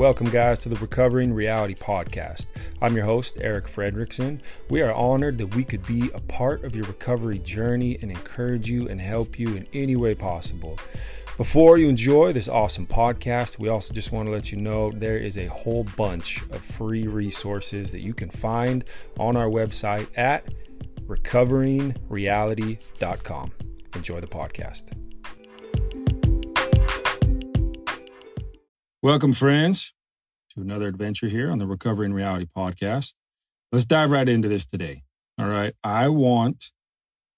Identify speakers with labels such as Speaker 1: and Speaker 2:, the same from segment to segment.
Speaker 1: Welcome, guys, to the Recovering Reality Podcast. I'm your host, Eric Fredrickson. We are honored that we could be a part of your recovery journey and encourage you and help you in any way possible. Before you enjoy this awesome podcast, we also just want to let you know there is a whole bunch of free resources that you can find on our website at recoveringreality.com. Enjoy the podcast. Welcome, friends, to another adventure here on the Recovering Reality podcast. Let's dive right into this today. All right. I want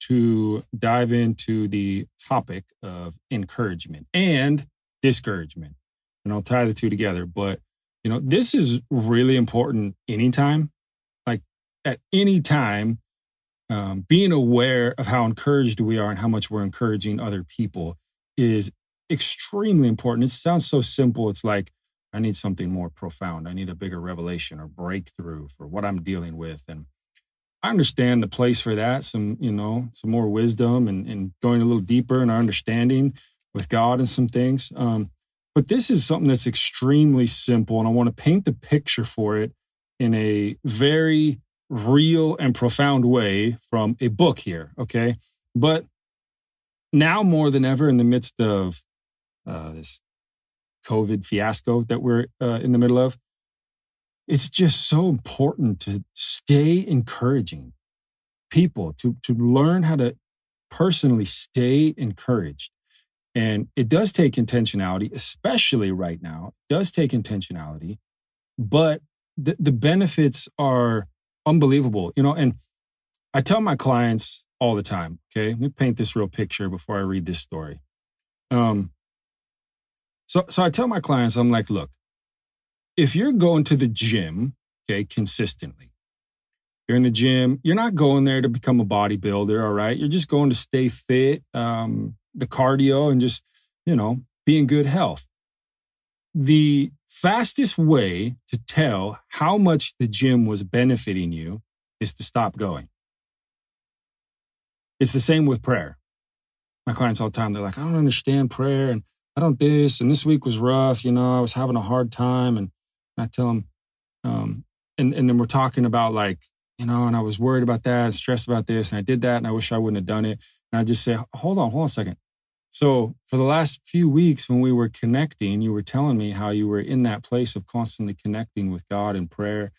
Speaker 1: to dive into the topic of encouragement and discouragement. And I'll tie the two together. But, you know, this is really important anytime. Like at any time, um, being aware of how encouraged we are and how much we're encouraging other people is extremely important. It sounds so simple. It's like, I need something more profound. I need a bigger revelation or breakthrough for what I'm dealing with. And I understand the place for that, some, you know, some more wisdom and, and going a little deeper in our understanding with God and some things. Um, but this is something that's extremely simple. And I want to paint the picture for it in a very real and profound way from a book here. Okay. But now more than ever, in the midst of uh, this COVID fiasco that we're uh, in the middle of, it's just so important to stay encouraging people to to learn how to personally stay encouraged. And it does take intentionality especially right now it does take intentionality but the, the benefits are unbelievable you know and i tell my clients all the time okay let me paint this real picture before i read this story. Um so, so I tell my clients, I'm like, look, if you're going to the gym, okay, consistently, you're in the gym, you're not going there to become a bodybuilder, all right? You're just going to stay fit, um, the cardio, and just, you know, be in good health. The fastest way to tell how much the gym was benefiting you is to stop going. It's the same with prayer. My clients all the time, they're like, I don't understand prayer. And I don't this, and this week was rough. You know, I was having a hard time, and I tell him, um, and and then we're talking about like, you know, and I was worried about that, and stressed about this, and I did that, and I wish I wouldn't have done it. And I just say, hold on, hold on a second. So for the last few weeks, when we were connecting, you were telling me how you were in that place of constantly connecting with God in prayer,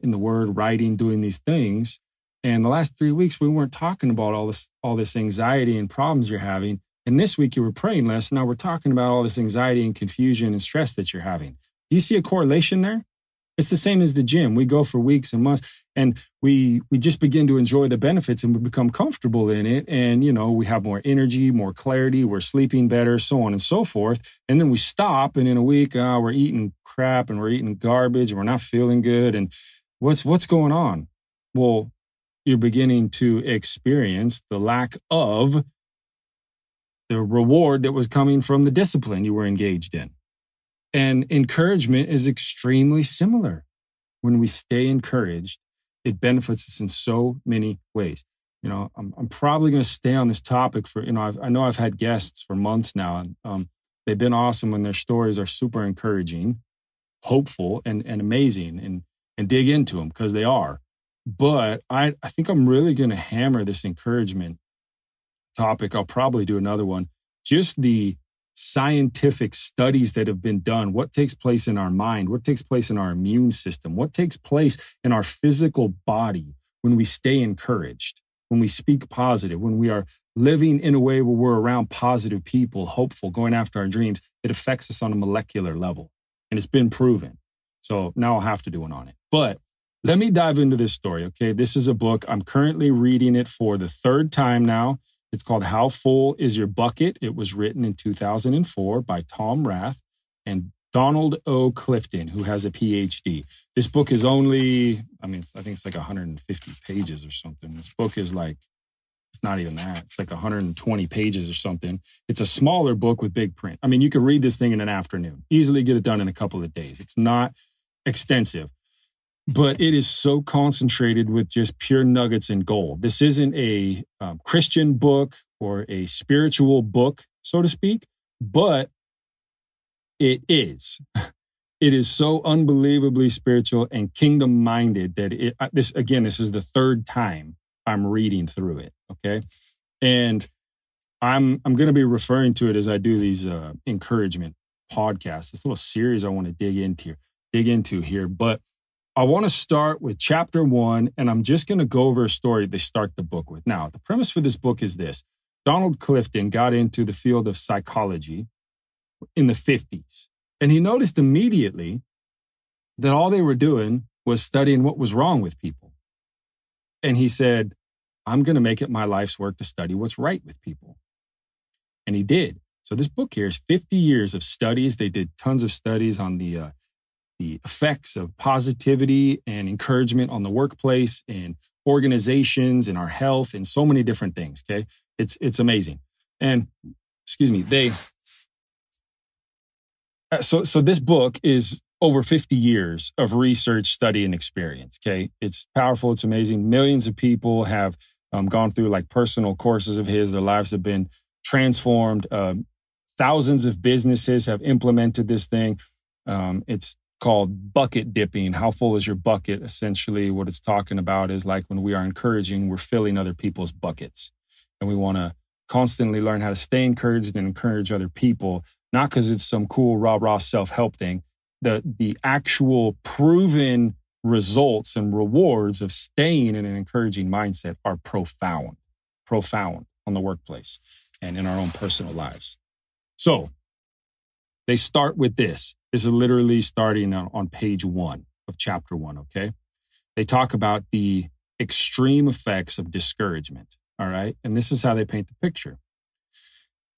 Speaker 1: in the Word, writing, doing these things. And the last three weeks, we weren't talking about all this, all this anxiety and problems you're having. And this week you were praying less. Now we're talking about all this anxiety and confusion and stress that you're having. Do you see a correlation there? It's the same as the gym. We go for weeks and months and we we just begin to enjoy the benefits and we become comfortable in it. And you know, we have more energy, more clarity, we're sleeping better, so on and so forth. And then we stop and in a week, uh, we're eating crap and we're eating garbage and we're not feeling good. And what's what's going on? Well, you're beginning to experience the lack of the reward that was coming from the discipline you were engaged in. And encouragement is extremely similar. When we stay encouraged, it benefits us in so many ways. You know, I'm, I'm probably going to stay on this topic for, you know, I've, i know I've had guests for months now, and um, they've been awesome when their stories are super encouraging, hopeful, and, and amazing, and, and dig into them because they are. But I, I think I'm really going to hammer this encouragement topic. I'll probably do another one. Just the scientific studies that have been done, what takes place in our mind, what takes place in our immune system, what takes place in our physical body when we stay encouraged, when we speak positive, when we are living in a way where we're around positive people, hopeful, going after our dreams, it affects us on a molecular level. And it's been proven. So now I'll have to do one on it. But let me dive into this story. Okay. This is a book. I'm currently reading it for the third time now. It's called How Full Is Your Bucket? It was written in 2004 by Tom Rath and Donald O. Clifton, who has a PhD. This book is only, I mean, I think it's like 150 pages or something. This book is like, it's not even that. It's like 120 pages or something. It's a smaller book with big print. I mean, you could read this thing in an afternoon, easily get it done in a couple of days. It's not extensive but it is so concentrated with just pure nuggets and gold. This isn't a um, Christian book or a spiritual book, so to speak, but it is. it is so unbelievably spiritual and kingdom minded that it, this, again, this is the third time I'm reading through it. Okay. And I'm, I'm going to be referring to it as I do these uh, encouragement podcasts, this little series I want to dig into, dig into here. But I want to start with chapter one, and I'm just going to go over a story they start the book with. Now, the premise for this book is this Donald Clifton got into the field of psychology in the 50s, and he noticed immediately that all they were doing was studying what was wrong with people. And he said, I'm going to make it my life's work to study what's right with people. And he did. So this book here is 50 years of studies. They did tons of studies on the uh, the effects of positivity and encouragement on the workplace and organizations and our health and so many different things. Okay. It's, it's amazing. And excuse me, they, uh, so, so this book is over 50 years of research, study, and experience. Okay. It's powerful. It's amazing. Millions of people have um, gone through like personal courses of his. Their lives have been transformed. Um, thousands of businesses have implemented this thing. Um, it's called bucket dipping. How full is your bucket? Essentially, what it's talking about is like when we are encouraging, we're filling other people's buckets. And we want to constantly learn how to stay encouraged and encourage other people, not because it's some cool rah rah self help thing. The, the actual proven results and rewards of staying in an encouraging mindset are profound, profound on the workplace and in our own personal lives. So they start with this this is literally starting on, on page one of chapter one, okay? They talk about the extreme effects of discouragement, all right? And this is how they paint the picture.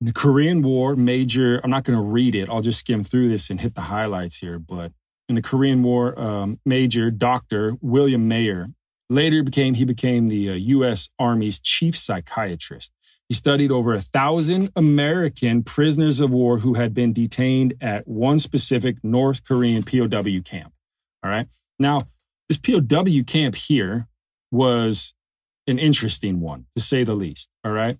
Speaker 1: The Korean War, Major, I'm not going to read it, I'll just skim through this and hit the highlights here. But in the Korean War, um, Major Dr. William Mayer later became, he became the uh, U.S. Army's chief psychiatrist. He studied over a thousand American prisoners of war who had been detained at one specific North Korean POW camp. All right. Now, this POW camp here was an interesting one, to say the least. All right.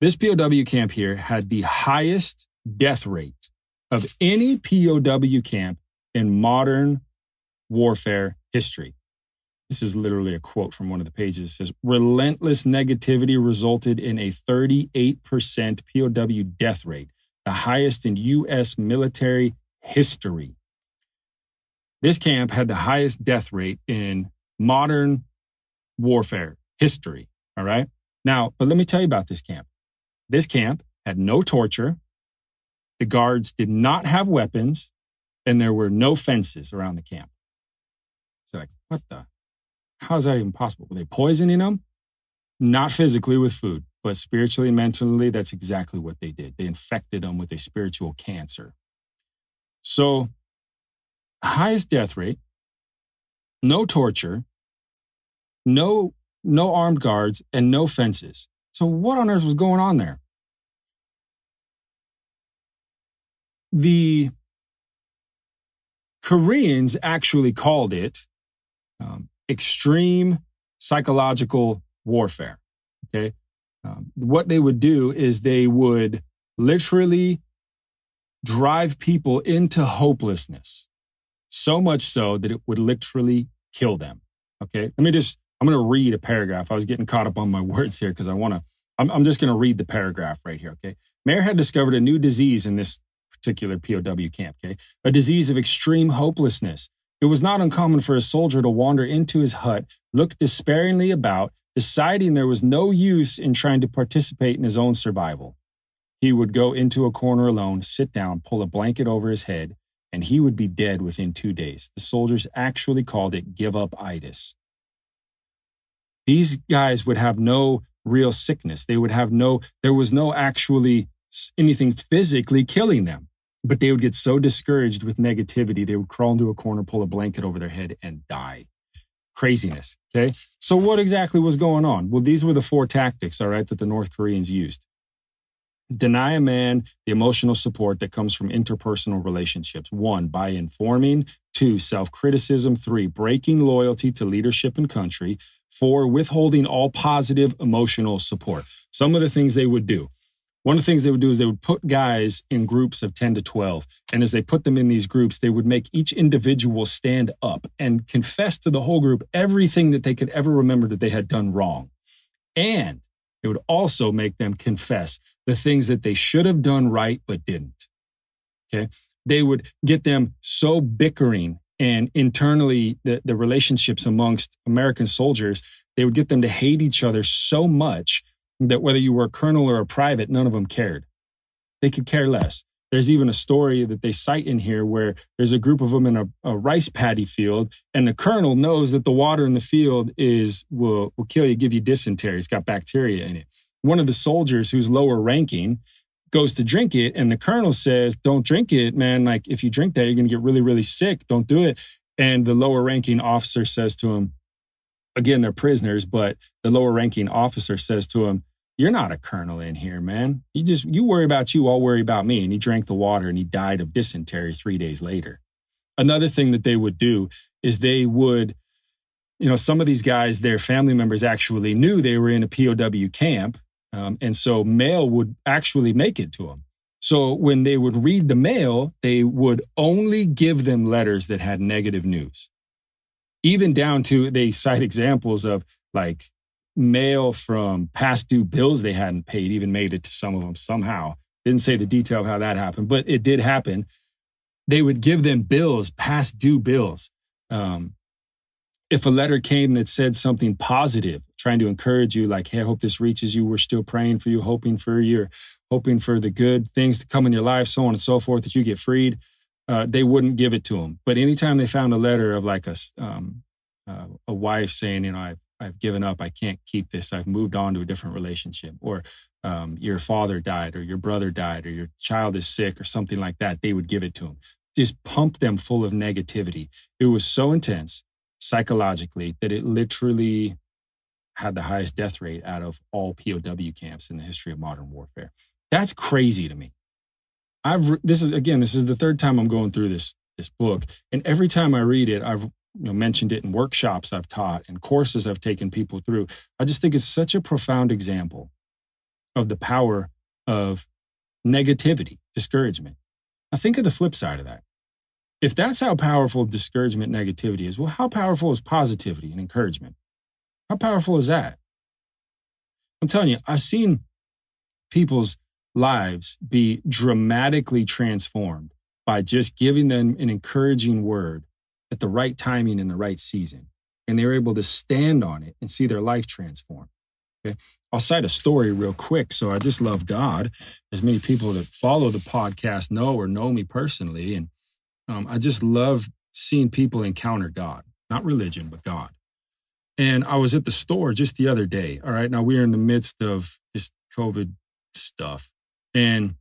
Speaker 1: This POW camp here had the highest death rate of any POW camp in modern warfare history. This is literally a quote from one of the pages. It says, Relentless negativity resulted in a 38% POW death rate, the highest in U.S. military history. This camp had the highest death rate in modern warfare history. All right. Now, but let me tell you about this camp. This camp had no torture. The guards did not have weapons, and there were no fences around the camp. It's like, what the? How is that even possible? Were they poisoning them? Not physically with food, but spiritually and mentally, that's exactly what they did. They infected them with a spiritual cancer. So, highest death rate, no torture, no no armed guards, and no fences. So, what on earth was going on there? The Koreans actually called it um, extreme psychological warfare. Okay. Um, what they would do is they would literally drive people into hopelessness, so much so that it would literally kill them. Okay. Let me just, I'm going to read a paragraph. I was getting caught up on my words here because I want to, I'm, I'm just going to read the paragraph right here. Okay. Mayer had discovered a new disease in this particular POW camp. Okay. A disease of extreme hopelessness it was not uncommon for a soldier to wander into his hut, look despairingly about, deciding there was no use in trying to participate in his own survival. He would go into a corner alone, sit down, pull a blanket over his head, and he would be dead within two days. The soldiers actually called it give up itis. These guys would have no real sickness. They would have no, there was no actually anything physically killing them. But they would get so discouraged with negativity, they would crawl into a corner, pull a blanket over their head, and die. Craziness. Okay. So, what exactly was going on? Well, these were the four tactics, all right, that the North Koreans used deny a man the emotional support that comes from interpersonal relationships. One, by informing. Two, self criticism. Three, breaking loyalty to leadership and country. Four, withholding all positive emotional support. Some of the things they would do one of the things they would do is they would put guys in groups of 10 to 12. And as they put them in these groups, they would make each individual stand up and confess to the whole group everything that they could ever remember that they had done wrong. And it would also make them confess the things that they should have done right but didn't. Okay. They would get them so bickering and internally the, the relationships amongst American soldiers, they would get them to hate each other so much that whether you were a colonel or a private, none of them cared. They could care less. There's even a story that they cite in here where there's a group of them in a, a, rice paddy field, and the colonel knows that the water in the field is will will kill you, give you dysentery. It's got bacteria in it. One of the soldiers who's lower ranking goes to drink it, and the colonel says, "Don't drink it, man. Like if you drink that, you're gonna get really, really sick. Don't do it." And the lower ranking officer says to him, again, they're prisoners, but the lower ranking officer says to him, you're not a colonel in here, man. You just, you worry about you, I'll worry about me. And he drank the water and he died of dysentery three days later. Another thing that they would do is they would, you know, some of these guys, their family members actually knew they were in a POW camp. Um, and so mail would actually make it to them. So when they would read the mail, they would only give them letters that had negative news. Even down to, they cite examples of like mail from past due bills they hadn't paid even made it to some of them somehow. Didn't say the detail of how that happened, but it did happen. They would give them bills, past due bills. Um, if a letter came that said something positive, trying to encourage you, like, hey, I hope this reaches you. We're still praying for you, hoping for you, hoping for the good things to come in your life, so on and so forth, that you get freed. Uh, they wouldn't give it to them. But anytime they found a letter of like a um, uh, a wife saying, you know, I I've given up. I can't keep this. I've moved on to a different relationship. Or um, your father died, or your brother died, or your child is sick, or something like that. They would give it to them. Just pump them full of negativity. It was so intense psychologically that it literally had the highest death rate out of all POW camps in the history of modern warfare. That's crazy to me. I've this is again this is the third time I'm going through this this book and every time I read it I've you know, mentioned it in workshops I've taught and courses I've taken people through. I just think it's such a profound example of the power of negativity, discouragement. I think of the flip side of that. If that's how powerful discouragement, negativity is, well, how powerful is positivity and encouragement? How powerful is that? I'm telling you, I've seen people's lives be dramatically transformed by just giving them an encouraging word at the right timing in the right season. And they're able to stand on it and see their life transform. Okay. I'll cite a story real quick. So I just love God. As many people that follow the podcast know or know me personally. And um, I just love seeing people encounter God, not religion, but God. And I was at the store just the other day. All right. Now we're in the midst of this COVID stuff and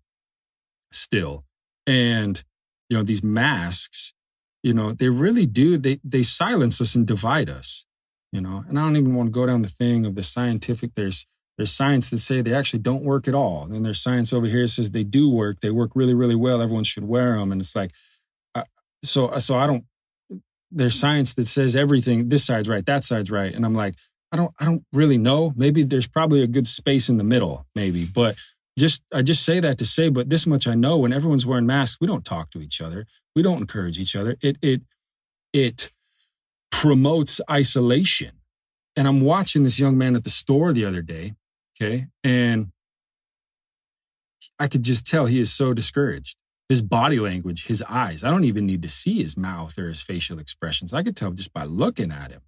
Speaker 1: still. And, you know, these masks you know, they really do. They they silence us and divide us. You know, and I don't even want to go down the thing of the scientific. There's there's science that say they actually don't work at all, and there's science over here that says they do work. They work really really well. Everyone should wear them, and it's like, so so I don't. There's science that says everything. This side's right, that side's right, and I'm like, I don't I don't really know. Maybe there's probably a good space in the middle, maybe, but just I just say that to say, but this much I know: when everyone's wearing masks, we don't talk to each other. We don't encourage each other. It it it promotes isolation. And I'm watching this young man at the store the other day, okay, and I could just tell he is so discouraged. His body language, his eyes. I don't even need to see his mouth or his facial expressions. I could tell just by looking at him.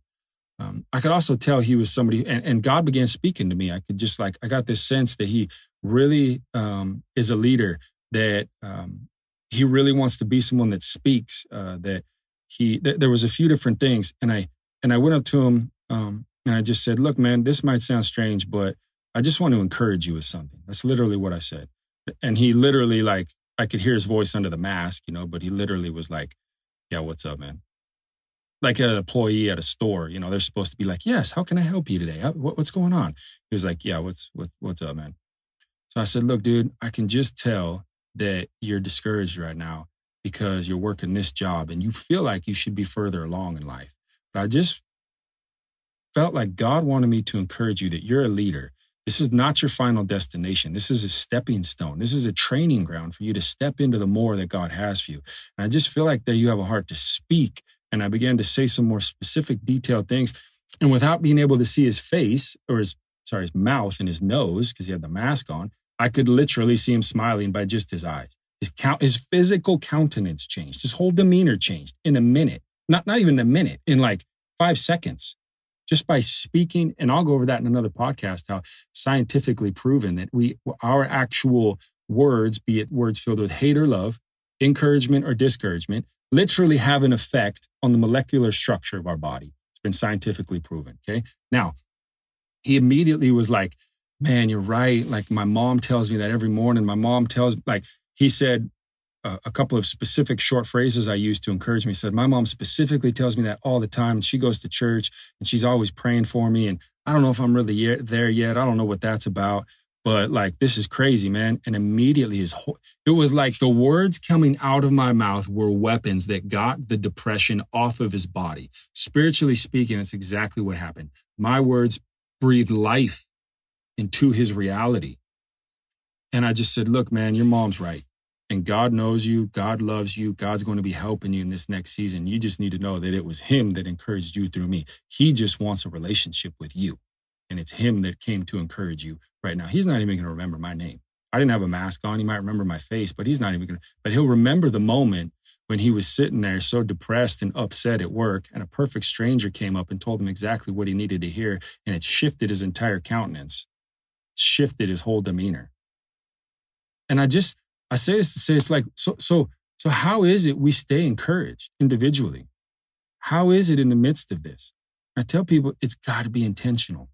Speaker 1: Um, I could also tell he was somebody, and, and, God began speaking to me. I could just like, I got this sense that he really um, is a leader, that um, he really wants to be someone that speaks. Uh, that he th- there was a few different things, and I and I went up to him um, and I just said, "Look, man, this might sound strange, but I just want to encourage you with something." That's literally what I said, and he literally like I could hear his voice under the mask, you know, but he literally was like, "Yeah, what's up, man?" Like an employee at a store, you know, they're supposed to be like, "Yes, how can I help you today? What's going on?" He was like, "Yeah, what's what, what's up, man?" So I said, "Look, dude, I can just tell that you're discouraged right now because you're working this job and you feel like you should be further along in life. But I just felt like God wanted me to encourage you that you're a leader, This is not your final destination. This is a stepping stone. This is a training ground for you to step into the more that God has for you. And I just feel like that you have a heart to speak. And I began to say some more specific, detailed things. And without being able to see his face or his, sorry, his mouth and his nose, because he had the mask on, I could literally see him smiling by just his eyes. His count, his physical countenance changed. His whole demeanor changed in a minute. Not, not even a minute, in like five seconds just by speaking and i'll go over that in another podcast how scientifically proven that we our actual words be it words filled with hate or love encouragement or discouragement literally have an effect on the molecular structure of our body it's been scientifically proven okay now he immediately was like man you're right like my mom tells me that every morning my mom tells like he said a, a couple of specific short phrases I use to encourage me. He said, My mom specifically tells me that all the time. She goes to church and she's always praying for me. And I don't know if I'm really there yet. I don't know what that's about. But like, this is crazy, man. And immediately his it was like the words coming out of my mouth were weapons that got the depression off of his body. Spiritually speaking, that's exactly what happened. My words breathed life into his reality. And I just said, look, man, your mom's right. And God knows you, God loves you, God's going to be helping you in this next season. You just need to know that it was Him that encouraged you through me. He just wants a relationship with you. And it's Him that came to encourage you right now. He's not even going to remember my name. I didn't have a mask on. He might remember my face, but he's not even going to, but he'll remember the moment when he was sitting there so depressed and upset at work and a perfect stranger came up and told him exactly what he needed to hear and it shifted his entire countenance shifted his whole demeanor and i just I say this to say it's like so so so how is it we stay encouraged individually? How is it in the midst of this? I tell people it's got to be intentional.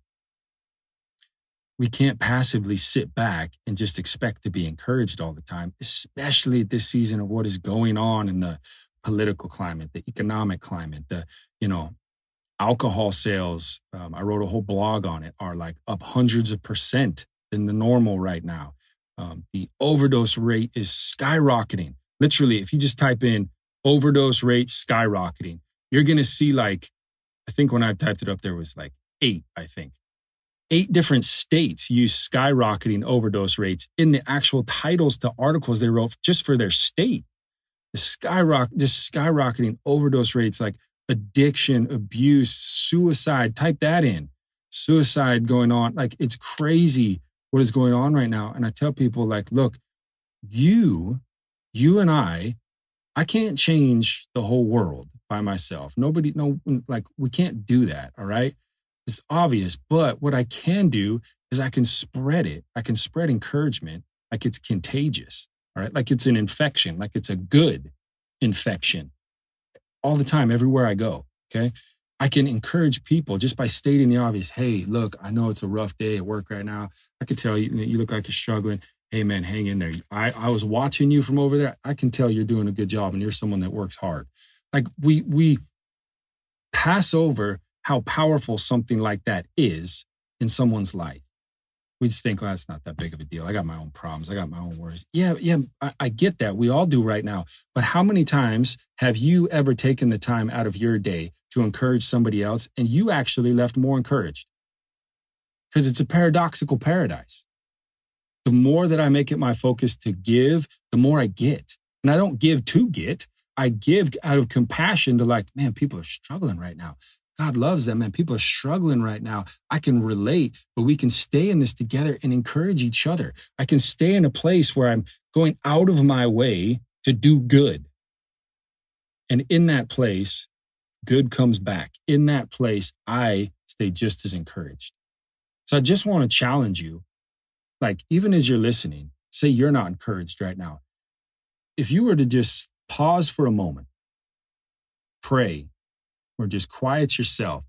Speaker 1: We can't passively sit back and just expect to be encouraged all the time, especially at this season of what is going on in the political climate, the economic climate, the, you know, alcohol sales. Um, I wrote a whole blog on it, are like up hundreds of percent than the normal right now. Um, the overdose rate is skyrocketing. Literally, if you just type in overdose rate skyrocketing, you're going to see like, I think when I typed it up, there was like eight, I think. Eight different states use skyrocketing overdose rates in the actual titles to articles they wrote just for their state. The skyrocket, just skyrocketing overdose rates like addiction, abuse, suicide. Type that in. Suicide going on. Like it's crazy what is going on right now. And I tell people, like, look, you, you and I, I can't change the whole world by myself. Nobody, no, like, we can't do that. All right. It's obvious. But what I can do is I can spread it. I can spread encouragement like it's contagious. All right. Like it's an infection, like it's a good infection all the time, everywhere I go. Okay. I can encourage people just by stating the obvious. Hey, look, I know it's a rough day at work right now. I can tell you you look like you're struggling. Hey, man, hang in there. I, I was watching you from over there. I can tell you're doing a good job and you're someone that works hard. Like we we pass over how powerful something like that is in someone's life. We just think, well, that's not that big of a deal. I got my own problems. I got my own worries. Yeah, yeah, I, I get that. We all do right now. But how many times have you ever taken the time out of your day to encourage somebody else and you actually left more encouraged? Because it's a paradoxical paradise. The more that I make it my focus to give, the more I get. And I don't give to get. I give out of compassion to like, man, people are struggling right now. God loves them and people are struggling right now. I can relate, but we can stay in this together and encourage each other. I can stay in a place where I'm going out of my way to do good. And in that place, good comes back. In that place, I stay just as encouraged. So I just want to challenge you. Like, even as you're listening, say you're not encouraged right now. If you were to just pause for a moment, pray, or just quiet yourself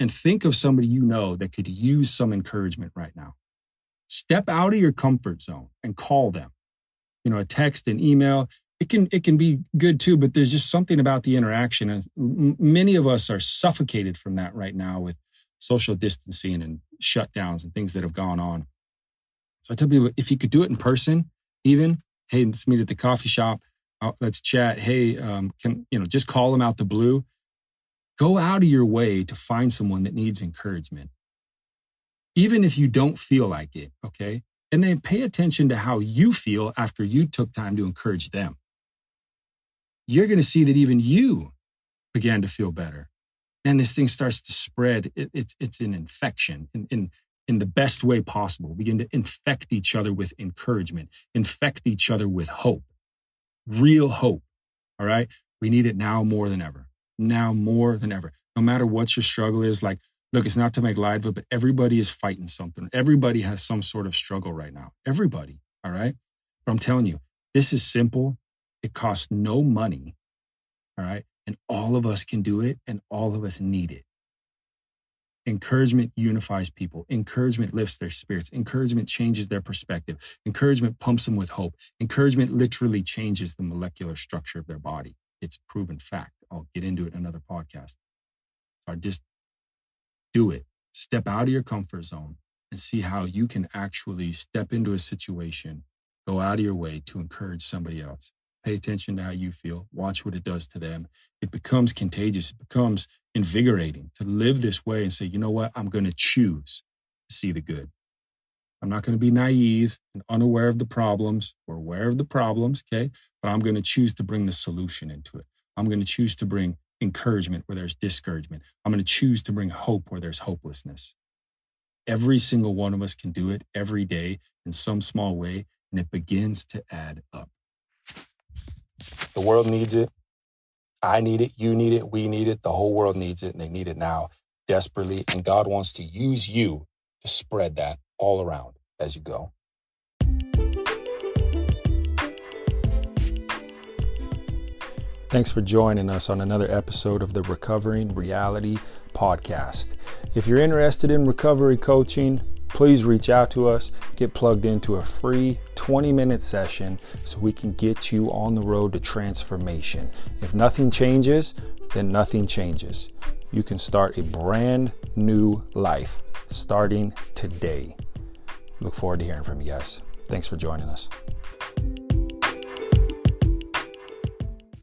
Speaker 1: and think of somebody you know that could use some encouragement right now. Step out of your comfort zone and call them. You know, a text, an email, it can it can be good too, but there's just something about the interaction and many of us are suffocated from that right now with social distancing and shutdowns and things that have gone on. So I tell people if you could do it in person, even, hey, let's meet at the coffee shop. Uh, let's chat. Hey, um, can you know just call them out the blue Go out of your way to find someone that needs encouragement. even if you don't feel like it, okay? And then pay attention to how you feel after you took time to encourage them. You're going to see that even you began to feel better. And this thing starts to spread. It, it's, it's an infection in, in, in the best way possible. Begin to infect each other with encouragement, infect each other with hope, real hope. All right. We need it now more than ever. Now more than ever. No matter what your struggle is, like, look, it's not to make light of it, but everybody is fighting something. Everybody has some sort of struggle right now. Everybody. All right. But I'm telling you, this is simple. It costs no money. All right. And all of us can do it and all of us need it. Encouragement unifies people. Encouragement lifts their spirits. Encouragement changes their perspective. Encouragement pumps them with hope. Encouragement literally changes the molecular structure of their body. It's proven fact. I'll get into it in another podcast. So just do it. Step out of your comfort zone and see how you can actually step into a situation, go out of your way to encourage somebody else. Pay attention to how you feel. Watch what it does to them. It becomes contagious. It becomes invigorating to live this way and say, you know what? I'm going to choose to see the good. I'm not going to be naive and unaware of the problems or aware of the problems, okay? But I'm going to choose to bring the solution into it. I'm going to choose to bring encouragement where there's discouragement. I'm going to choose to bring hope where there's hopelessness. Every single one of us can do it every day in some small way, and it begins to add up. The world needs it. I need it. You need it. We need it. The whole world needs it. And they need it now desperately. And God wants to use you to spread that all around as you go. Thanks for joining us on another episode of the Recovering Reality podcast. If you're interested in recovery coaching, please reach out to us, get plugged into a free 20 minute session so we can get you on the road to transformation. If nothing changes, then nothing changes. You can start a brand new life starting today. Look forward to hearing from you guys. Thanks for joining us.